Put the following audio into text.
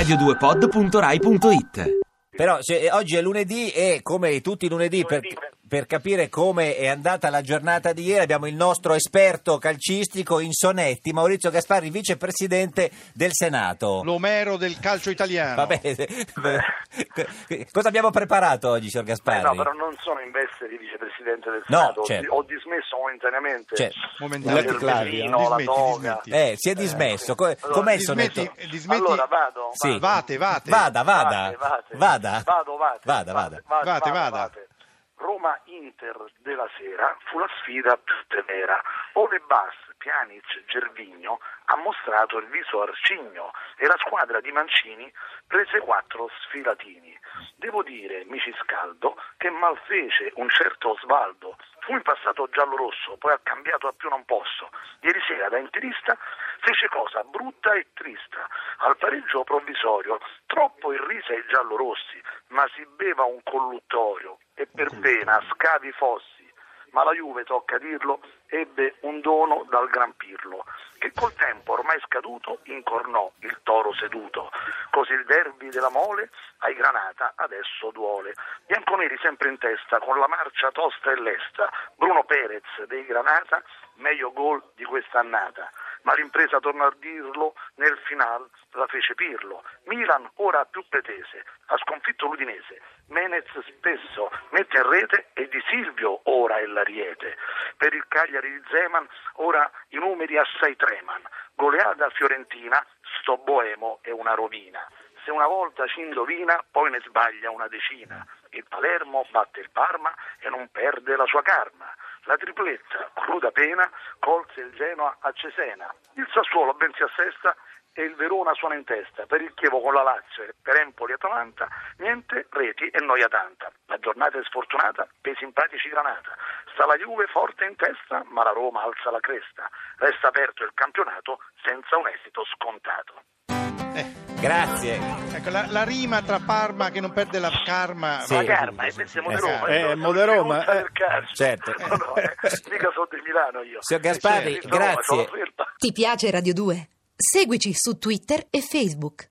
radio2pod.rai.it Però se- oggi è lunedì e come tutti i lunedì per, Lunedì. Per capire come è andata la giornata di ieri abbiamo il nostro esperto calcistico in sonetti, Maurizio Gasparri, vicepresidente del Senato. L'Omero del calcio italiano. Vabbè, cosa abbiamo preparato oggi, signor Eh, Gasparri? no, però non sono in veste di vicepresidente del No, Senato, certo. ho dismesso momentaneamente Cioè, Momentaneamente. la Dismetti, toga. dismetti. Eh, si è dismesso. Co- Allora, Com'è il dismetti, sonetto? eh, dismetti- Allora vado, Sì. vado. Vate, vate. Vada, vada, Vate, vate. vada. Vado, vate. Vada, vada. Vate, vada. Roma-Inter della sera fu la sfida più severa. Ove Bass, Pjanic, Gervigno ha mostrato il viso arcigno e la squadra di Mancini prese quattro sfilatini. Devo dire, mi ci scaldo, che malfece un certo Osvaldo. Fu in passato giallo-rosso, poi ha cambiato a più non posso. Ieri sera da interista fece cosa brutta e trista. Al pareggio provvisorio, troppo irrise ai giallorossi, ma si beva un colluttorio e per pena scavi fossi. Ma la Juve, tocca dirlo, ebbe un dono dal Gran Pirlo, che col tempo ormai scaduto incornò il toro seduto. Così il derby della mole ai Granata adesso duole. Bianconeri sempre in testa, con la marcia tosta e lesta. Bruno Perez dei Granata, meglio gol di quest'annata. Ma l'impresa, torno a dirlo, nel final la fece Pirlo. Milan ora ha più pretese, ha sconfitto l'Udinese. Menez spesso mette in rete e di Silvio ora è l'ariete. Per il Cagliari di Zeman ora i numeri assai treman. Goleada fiorentina, sto boemo è una rovina. Se una volta ci indovina, poi ne sbaglia una decina. Il Palermo batte il Parma e non perde la sua karma. La tripletta, cruda pena, colse il Genoa a Cesena. Il Sassuolo ben si assesta e il Verona suona in testa. Per il Chievo con la Lazio e per Empoli e Atalanta, niente reti e noia tanta. La giornata è sfortunata per i simpatici Granata. Sta la Juve forte in testa, ma la Roma alza la cresta. Resta aperto il campionato senza un esito scontato. Grazie. Ecco, la, la rima tra Parma che non perde la karma. Sì. Ma Carma, eh, siamo di Eh, Roma. eh, Roma, eh. Certo. No, no, eh, mica sono di Milano io. Signor Eh, Roma, grazie. ferma. Ti piace Radio 2? Seguici su Twitter e Facebook.